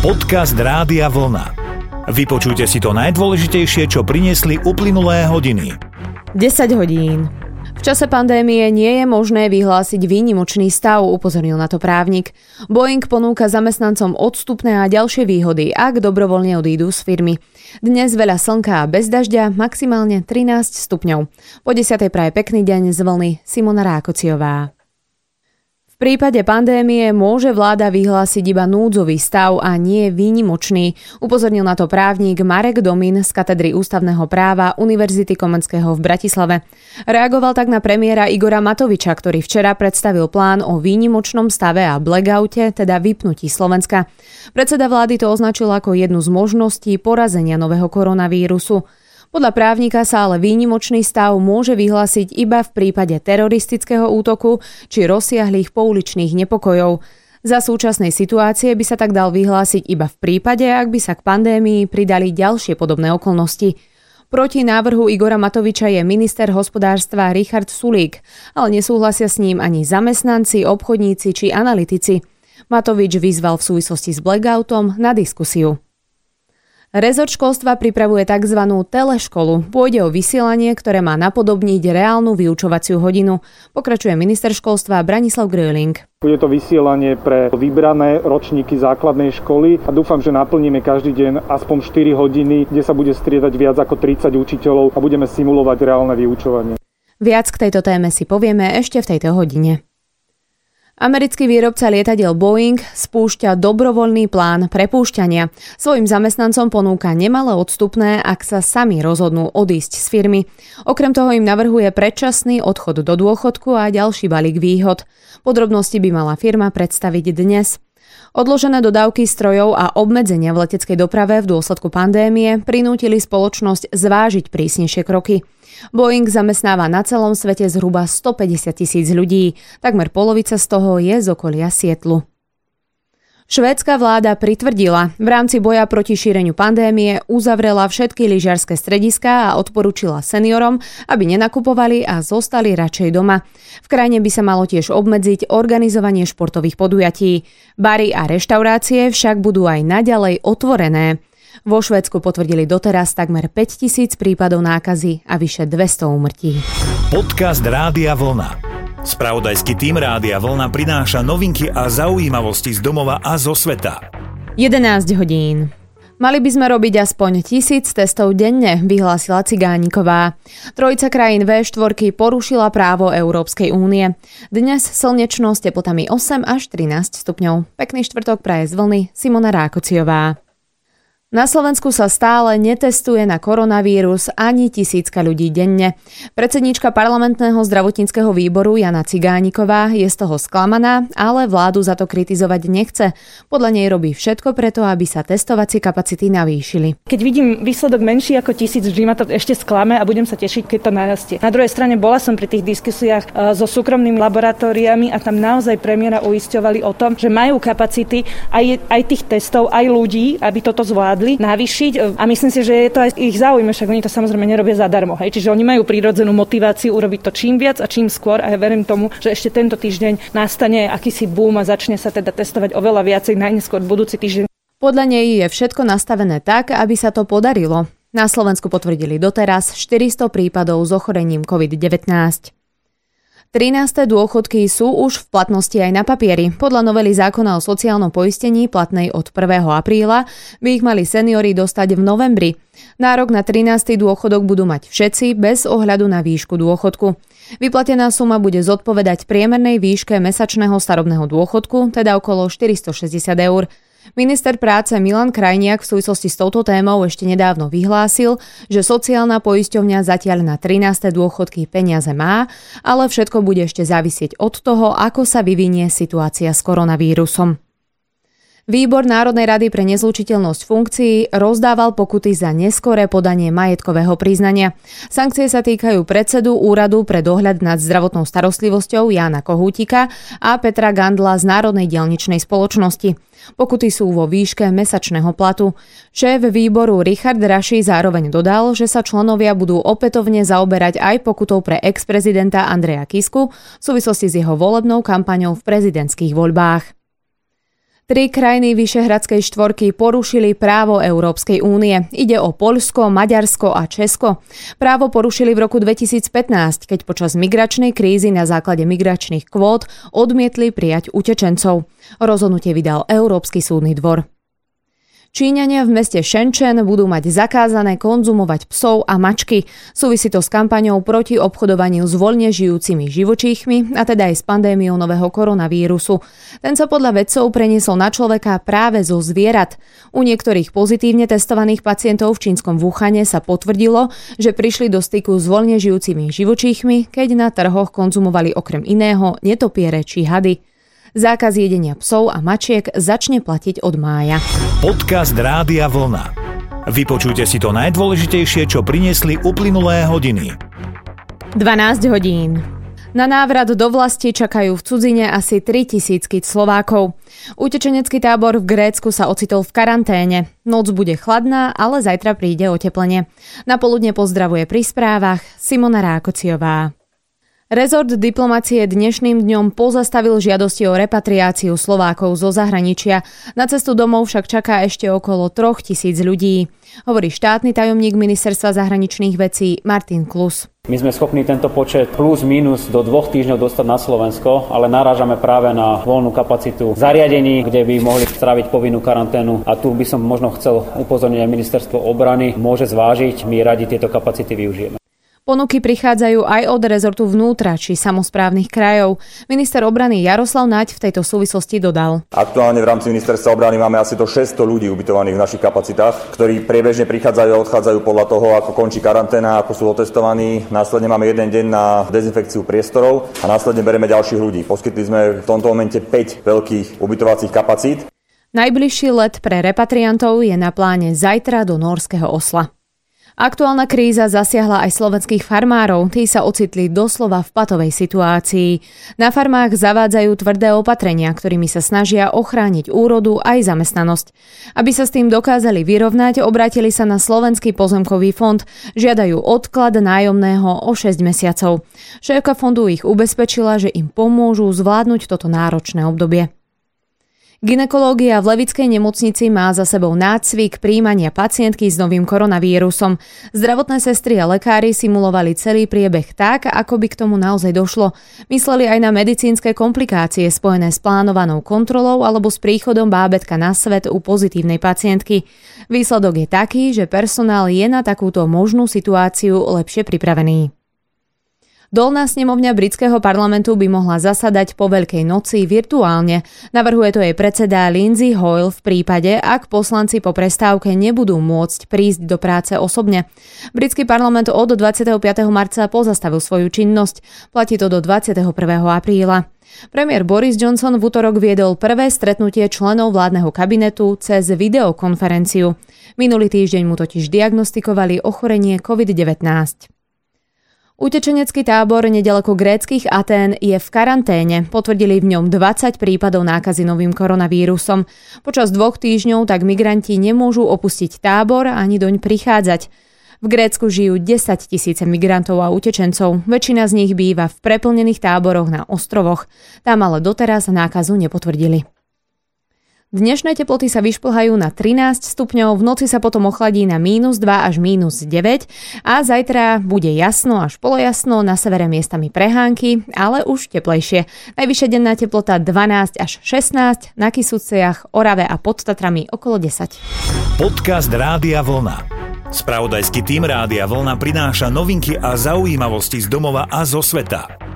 Podcast Rádia Vlna. Vypočujte si to najdôležitejšie, čo priniesli uplynulé hodiny. 10 hodín. V čase pandémie nie je možné vyhlásiť výnimočný stav, upozornil na to právnik. Boeing ponúka zamestnancom odstupné a ďalšie výhody, ak dobrovoľne odídu z firmy. Dnes veľa slnka a bez dažďa, maximálne 13 stupňov. Po 10. praje pekný deň z vlny Simona Rákociová. Prípade pandémie môže vláda vyhlásiť iba núdzový stav a nie výnimočný, upozornil na to právnik Marek Domin z katedry ústavného práva Univerzity Komenského v Bratislave. Reagoval tak na premiéra Igora Matoviča, ktorý včera predstavil plán o výnimočnom stave a blackoute, teda vypnutí Slovenska. Predseda vlády to označil ako jednu z možností porazenia nového koronavírusu. Podľa právnika sa ale výnimočný stav môže vyhlásiť iba v prípade teroristického útoku či rozsiahlých pouličných nepokojov. Za súčasnej situácie by sa tak dal vyhlásiť iba v prípade, ak by sa k pandémii pridali ďalšie podobné okolnosti. Proti návrhu Igora Matoviča je minister hospodárstva Richard Sulík, ale nesúhlasia s ním ani zamestnanci, obchodníci či analytici. Matovič vyzval v súvislosti s blackoutom na diskusiu. Rezort školstva pripravuje tzv. teleškolu. Pôjde o vysielanie, ktoré má napodobniť reálnu vyučovaciu hodinu. Pokračuje minister školstva Branislav Gröling. Bude to vysielanie pre vybrané ročníky základnej školy a dúfam, že naplníme každý deň aspoň 4 hodiny, kde sa bude striedať viac ako 30 učiteľov a budeme simulovať reálne vyučovanie. Viac k tejto téme si povieme ešte v tejto hodine. Americký výrobca lietadiel Boeing spúšťa dobrovoľný plán prepúšťania. Svojim zamestnancom ponúka nemalé odstupné, ak sa sami rozhodnú odísť z firmy. Okrem toho im navrhuje predčasný odchod do dôchodku a ďalší balík výhod. Podrobnosti by mala firma predstaviť dnes. Odložené dodávky strojov a obmedzenia v leteckej doprave v dôsledku pandémie prinútili spoločnosť zvážiť prísnejšie kroky. Boeing zamestnáva na celom svete zhruba 150 tisíc ľudí, takmer polovica z toho je z okolia Sietlu. Švédska vláda pritvrdila, v rámci boja proti šíreniu pandémie uzavrela všetky lyžiarske strediská a odporúčila seniorom, aby nenakupovali a zostali radšej doma. V krajine by sa malo tiež obmedziť organizovanie športových podujatí. Bary a reštaurácie však budú aj naďalej otvorené. Vo Švédsku potvrdili doteraz takmer 5000 prípadov nákazy a vyše 200 úmrtí. Podcast Rádia Vlna. Spravodajský tým Rádia Vlna prináša novinky a zaujímavosti z domova a zo sveta. 11 hodín. Mali by sme robiť aspoň tisíc testov denne, vyhlásila Cigániková. Trojica krajín V4 porušila právo Európskej únie. Dnes slnečno s teplotami 8 až 13 stupňov. Pekný štvrtok praje z vlny Simona Rákociová. Na Slovensku sa stále netestuje na koronavírus ani tisícka ľudí denne. Predsedníčka parlamentného zdravotníckého výboru Jana Cigániková je z toho sklamaná, ale vládu za to kritizovať nechce. Podľa nej robí všetko preto, aby sa testovacie kapacity navýšili. Keď vidím výsledok menší ako tisíc, vždy ma to ešte sklame a budem sa tešiť, keď to narastie. Na druhej strane bola som pri tých diskusiách e, so súkromnými laboratóriami a tam naozaj premiéra uisťovali o tom, že majú kapacity aj, aj tých testov, aj ľudí, aby toto zvládli zvládli navýšiť a myslím si, že je to aj ich záujme, však oni to samozrejme nerobia zadarmo. Hej. Čiže oni majú prírodzenú motiváciu urobiť to čím viac a čím skôr a ja verím tomu, že ešte tento týždeň nastane akýsi boom a začne sa teda testovať oveľa viacej najneskôr budúci týždeň. Podľa nej je všetko nastavené tak, aby sa to podarilo. Na Slovensku potvrdili doteraz 400 prípadov s ochorením COVID-19. 13. dôchodky sú už v platnosti aj na papieri. Podľa novely zákona o sociálnom poistení platnej od 1. apríla by ich mali seniory dostať v novembri. Nárok na 13. dôchodok budú mať všetci bez ohľadu na výšku dôchodku. Vyplatená suma bude zodpovedať priemernej výške mesačného starobného dôchodku, teda okolo 460 eur. Minister práce Milan Krajniak v súvislosti s touto témou ešte nedávno vyhlásil, že sociálna poisťovňa zatiaľ na 13. dôchodky peniaze má, ale všetko bude ešte závisieť od toho, ako sa vyvinie situácia s koronavírusom. Výbor Národnej rady pre nezlučiteľnosť funkcií rozdával pokuty za neskoré podanie majetkového priznania. Sankcie sa týkajú predsedu Úradu pre dohľad nad zdravotnou starostlivosťou Jána Kohútika a Petra Gandla z Národnej dielničnej spoločnosti. Pokuty sú vo výške mesačného platu. Šéf výboru Richard Raši zároveň dodal, že sa členovia budú opätovne zaoberať aj pokutou pre ex-prezidenta Andreja Kisku v súvislosti s jeho volebnou kampaňou v prezidentských voľbách. Tri krajiny Vyšehradskej štvorky porušili právo Európskej únie. Ide o Poľsko, Maďarsko a Česko. Právo porušili v roku 2015, keď počas migračnej krízy na základe migračných kvót odmietli prijať utečencov. Rozhodnutie vydal Európsky súdny dvor. Číňania v meste Shenzhen budú mať zakázané konzumovať psov a mačky. Súvisí to s kampaňou proti obchodovaniu s voľne žijúcimi živočíchmi, a teda aj s pandémiou nového koronavírusu. Ten sa podľa vedcov preniesol na človeka práve zo zvierat. U niektorých pozitívne testovaných pacientov v čínskom Wuhane sa potvrdilo, že prišli do styku s voľne žijúcimi živočíchmi, keď na trhoch konzumovali okrem iného netopiere či hady. Zákaz jedenia psov a mačiek začne platiť od mája. Podcast Rádia Vlna. Vypočujte si to najdôležitejšie, čo priniesli uplynulé hodiny. 12 hodín. Na návrat do vlasti čakajú v cudzine asi 3000 Slovákov. Utečenecký tábor v Grécku sa ocitol v karanténe. Noc bude chladná, ale zajtra príde oteplenie. Na poludne pozdravuje pri správach Simona Rákociová. Rezort diplomacie dnešným dňom pozastavil žiadosti o repatriáciu Slovákov zo zahraničia. Na cestu domov však čaká ešte okolo troch tisíc ľudí. Hovorí štátny tajomník ministerstva zahraničných vecí Martin Klus. My sme schopní tento počet plus minus do dvoch týždňov dostať na Slovensko, ale narážame práve na voľnú kapacitu zariadení, kde by mohli stráviť povinnú karanténu. A tu by som možno chcel upozorniť aj ministerstvo obrany, môže zvážiť, my radi tieto kapacity využijeme. Ponuky prichádzajú aj od rezortu vnútra či samozprávnych krajov. Minister obrany Jaroslav Naď v tejto súvislosti dodal. Aktuálne v rámci ministerstva obrany máme asi do 600 ľudí ubytovaných v našich kapacitách, ktorí priebežne prichádzajú a odchádzajú podľa toho, ako končí karanténa, ako sú otestovaní. Následne máme jeden deň na dezinfekciu priestorov a následne bereme ďalších ľudí. Poskytli sme v tomto momente 5 veľkých ubytovacích kapacít. Najbližší let pre repatriantov je na pláne zajtra do Norského Osla. Aktuálna kríza zasiahla aj slovenských farmárov, tí sa ocitli doslova v patovej situácii. Na farmách zavádzajú tvrdé opatrenia, ktorými sa snažia ochrániť úrodu aj zamestnanosť. Aby sa s tým dokázali vyrovnať, obratili sa na Slovenský pozemkový fond, žiadajú odklad nájomného o 6 mesiacov. Šéfka fondu ich ubezpečila, že im pomôžu zvládnuť toto náročné obdobie. Ginekológia v Levickej nemocnici má za sebou nácvik príjmania pacientky s novým koronavírusom. Zdravotné sestry a lekári simulovali celý priebeh tak, ako by k tomu naozaj došlo. Mysleli aj na medicínske komplikácie spojené s plánovanou kontrolou alebo s príchodom bábetka na svet u pozitívnej pacientky. Výsledok je taký, že personál je na takúto možnú situáciu lepšie pripravený. Dolná snemovňa britského parlamentu by mohla zasadať po Veľkej noci virtuálne. Navrhuje to jej predseda Lindsay Hoyle v prípade, ak poslanci po prestávke nebudú môcť prísť do práce osobne. Britský parlament od 25. marca pozastavil svoju činnosť. Platí to do 21. apríla. Premiér Boris Johnson v útorok viedol prvé stretnutie členov vládneho kabinetu cez videokonferenciu. Minulý týždeň mu totiž diagnostikovali ochorenie COVID-19. Utečenecký tábor nedaleko gréckých Atén je v karanténe. Potvrdili v ňom 20 prípadov nákazy novým koronavírusom. Počas dvoch týždňov tak migranti nemôžu opustiť tábor ani doň prichádzať. V Grécku žijú 10 tisíce migrantov a utečencov. Väčšina z nich býva v preplnených táboroch na ostrovoch. Tam ale doteraz nákazu nepotvrdili. Dnešné teploty sa vyšplhajú na 13 stupňov, v noci sa potom ochladí na mínus 2 až mínus 9 a zajtra bude jasno až polojasno, na severe miestami prehánky, ale už teplejšie. Najvyššia denná teplota 12 až 16, na Kisuciach, Orave a pod Tatrami okolo 10. Podcast Rádia Vlna. Spravodajský tým Rádia Vlna prináša novinky a zaujímavosti z domova a zo sveta.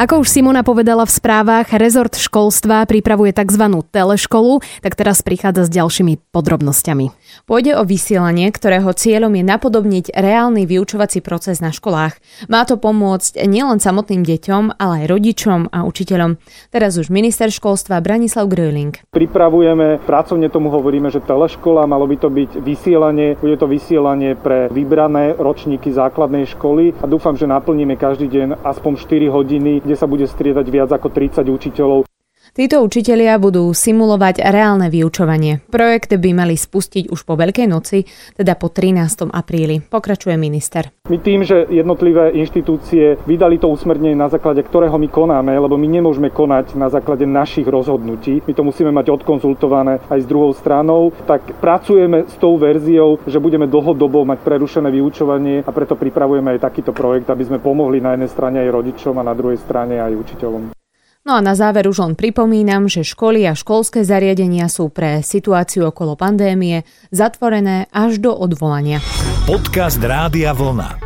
Ako už Simona povedala v správach, rezort školstva pripravuje tzv. teleškolu, tak teraz prichádza s ďalšími podrobnosťami. Pôjde o vysielanie, ktorého cieľom je napodobniť reálny vyučovací proces na školách. Má to pomôcť nielen samotným deťom, ale aj rodičom a učiteľom. Teraz už minister školstva Branislav Gröling. Pripravujeme, pracovne tomu hovoríme, že teleškola, malo by to byť vysielanie, bude to vysielanie pre vybrané ročníky základnej školy a dúfam, že naplníme každý deň aspoň 4 hodiny kde sa bude striedať viac ako 30 učiteľov. Títo učitelia budú simulovať reálne vyučovanie. Projekt by mali spustiť už po Veľkej noci, teda po 13. apríli. Pokračuje minister. My tým, že jednotlivé inštitúcie vydali to usmernenie, na základe ktorého my konáme, lebo my nemôžeme konať na základe našich rozhodnutí, my to musíme mať odkonzultované aj s druhou stranou, tak pracujeme s tou verziou, že budeme dlhodobo mať prerušené vyučovanie a preto pripravujeme aj takýto projekt, aby sme pomohli na jednej strane aj rodičom a na druhej strane aj učiteľom. No a na záver už len pripomínam, že školy a školské zariadenia sú pre situáciu okolo pandémie zatvorené až do odvolania. Podcast Rádia Vlna.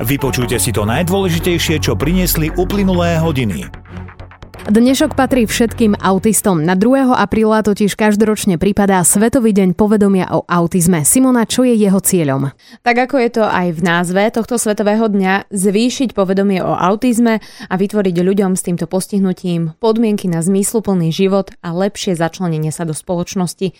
Vypočujte si to najdôležitejšie, čo priniesli uplynulé hodiny. Dnešok patrí všetkým autistom. Na 2. apríla totiž každoročne pripadá Svetový deň povedomia o autizme. Simona, čo je jeho cieľom? Tak ako je to aj v názve tohto Svetového dňa, zvýšiť povedomie o autizme a vytvoriť ľuďom s týmto postihnutím podmienky na zmysluplný život a lepšie začlenenie sa do spoločnosti.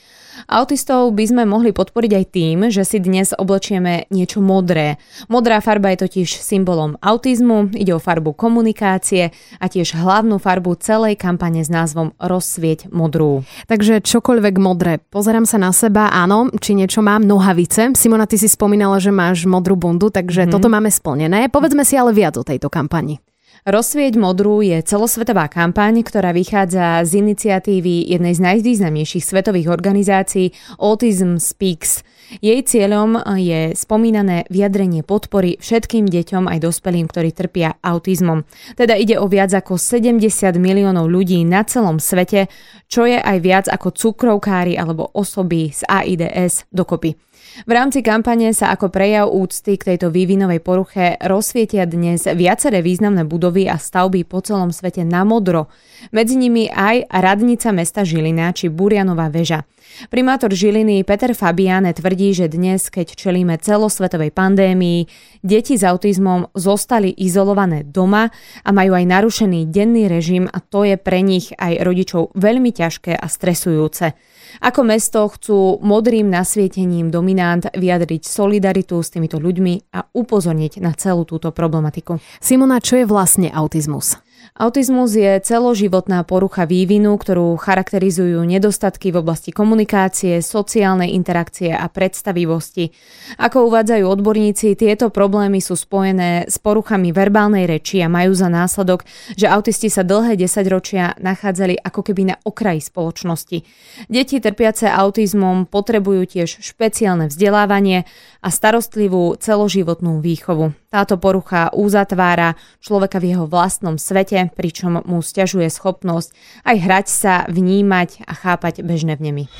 Autistov by sme mohli podporiť aj tým, že si dnes oblečieme niečo modré. Modrá farba je totiž symbolom autizmu, ide o farbu komunikácie a tiež hlavnú farbu celej kampane s názvom Rozsvieť modrú. Takže čokoľvek modré. Pozerám sa na seba, áno, či niečo mám, nohavice. Simona, ty si spomínala, že máš modrú bundu, takže mm. toto máme splnené. Povedzme si ale viac o tejto kampani. Rozsvieť modrú je celosvetová kampaň, ktorá vychádza z iniciatívy jednej z najvýznamnejších svetových organizácií Autism Speaks. Jej cieľom je spomínané vyjadrenie podpory všetkým deťom aj dospelým, ktorí trpia autizmom. Teda ide o viac ako 70 miliónov ľudí na celom svete, čo je aj viac ako cukrovkári alebo osoby z AIDS dokopy. V rámci kampane sa ako prejav úcty k tejto vývinovej poruche rozsvietia dnes viaceré významné budovy a stavby po celom svete na modro. Medzi nimi aj radnica mesta Žilina či Burianová väža. Primátor Žiliny Peter Fabiane tvrdí, že dnes, keď čelíme celosvetovej pandémii, deti s autizmom zostali izolované doma a majú aj narušený denný režim a to je pre nich aj rodičov veľmi ťažké a stresujúce. Ako mesto chcú modrým nasvietením dominant vyjadriť solidaritu s týmito ľuďmi a upozorniť na celú túto problematiku. Simona, čo je vlastne autizmus? Autizmus je celoživotná porucha vývinu, ktorú charakterizujú nedostatky v oblasti komunikácie, sociálnej interakcie a predstavivosti. Ako uvádzajú odborníci, tieto problémy sú spojené s poruchami verbálnej reči a majú za následok, že autisti sa dlhé desaťročia nachádzali ako keby na okraji spoločnosti. Deti trpiace autizmom potrebujú tiež špeciálne vzdelávanie a starostlivú celoživotnú výchovu. Táto porucha uzatvára človeka v jeho vlastnom svete, pričom mu stiažuje schopnosť aj hrať sa, vnímať a chápať bežné vnemy.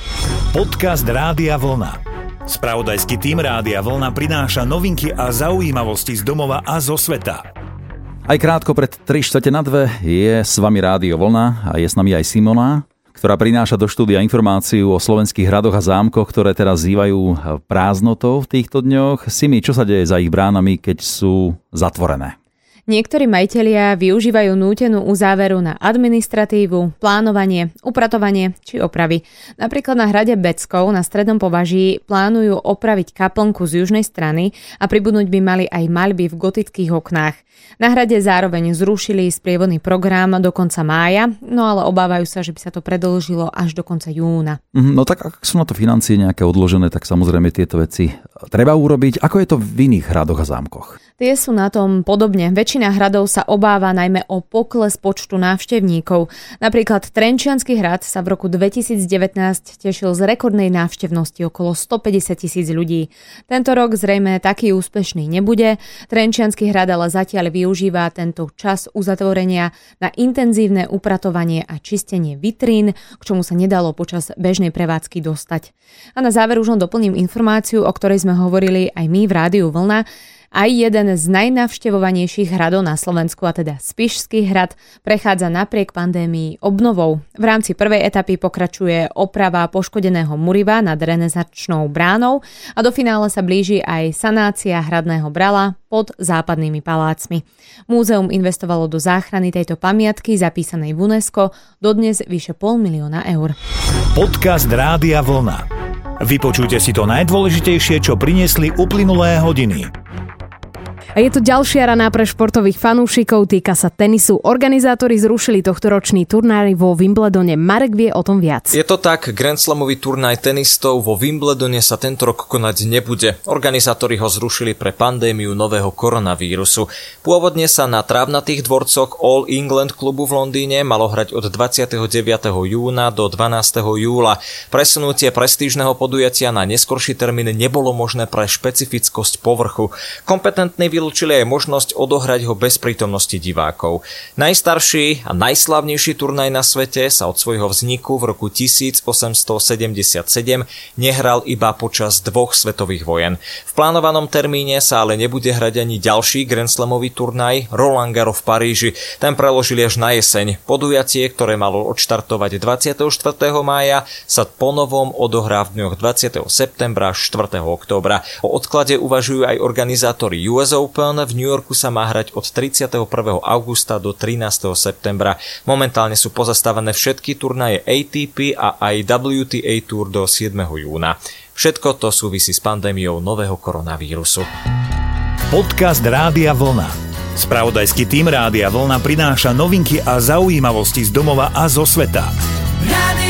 Podcast Rádia Vlna. Spravodajský tým Rádia Vlna prináša novinky a zaujímavosti z domova a zo sveta. Aj krátko pred 3 čtvrte na dve je s vami Rádio Vlna a je s nami aj Simona ktorá prináša do štúdia informáciu o slovenských hradoch a zámkoch, ktoré teraz zývajú prázdnotou v týchto dňoch. Simi, čo sa deje za ich bránami, keď sú zatvorené? Niektorí majitelia využívajú nútenú uzáveru na administratívu, plánovanie, upratovanie či opravy. Napríklad na hrade Beckov na strednom považí plánujú opraviť kaplnku z južnej strany a pribudnúť by mali aj maľby v gotických oknách. Na hrade zároveň zrušili sprievodný program do konca mája, no ale obávajú sa, že by sa to predlžilo až do konca júna. Mhm, no tak ak sú na to financie nejaké odložené, tak samozrejme tieto veci treba urobiť. Ako je to v iných hradoch a zámkoch? Tie sú na tom podobne. Väčšina hradov sa obáva najmä o pokles počtu návštevníkov. Napríklad Trenčiansky hrad sa v roku 2019 tešil z rekordnej návštevnosti okolo 150 tisíc ľudí. Tento rok zrejme taký úspešný nebude. Trenčiansky hrad ale zatiaľ využíva tento čas uzatvorenia na intenzívne upratovanie a čistenie vitrín, k čomu sa nedalo počas bežnej prevádzky dostať. A na záver už len doplním informáciu, o ktorej sme hovorili aj my v Rádiu Vlna. Aj jeden z najnavštevovanejších hradov na Slovensku, a teda Spišský hrad, prechádza napriek pandémii obnovou. V rámci prvej etapy pokračuje oprava poškodeného muriva nad renesačnou bránou a do finále sa blíži aj sanácia hradného brala pod západnými palácmi. Múzeum investovalo do záchrany tejto pamiatky zapísanej v UNESCO dodnes vyše pol milióna eur. Podcast Rádia Vlna. Vypočujte si to najdôležitejšie, čo priniesli uplynulé hodiny. A je to ďalšia rana pre športových fanúšikov, týka sa tenisu. Organizátori zrušili tohto ročný turnaj vo Wimbledone. Marek vie o tom viac. Je to tak, Grand Slamový turnaj tenistov vo Wimbledone sa tento rok konať nebude. Organizátori ho zrušili pre pandémiu nového koronavírusu. Pôvodne sa na trávnatých dvorcoch All England klubu v Londýne malo hrať od 29. júna do 12. júla. Presunutie prestížneho podujatia na neskorší termín nebolo možné pre špecifickosť povrchu. Kompetentní vylúčili aj možnosť odohrať ho bez prítomnosti divákov. Najstarší a najslavnejší turnaj na svete sa od svojho vzniku v roku 1877 nehral iba počas dvoch svetových vojen. V plánovanom termíne sa ale nebude hrať ani ďalší Grand Slamový turnaj Roland Garros v Paríži. Ten preložili až na jeseň. Podujatie, ktoré malo odštartovať 24. mája, sa ponovom odohrá v dňoch 20. septembra až 4. októbra. O odklade uvažujú aj organizátori US Open. V New Yorku sa má hrať od 31. augusta do 13. septembra. Momentálne sú pozastavené všetky turnaje ATP a aj WTA Tour do 7. júna. Všetko to súvisí s pandémiou nového koronavírusu. Podcast Rádia Vlna. Spravodajský tým Rádia Vlna prináša novinky a zaujímavosti z domova a zo sveta. Rádio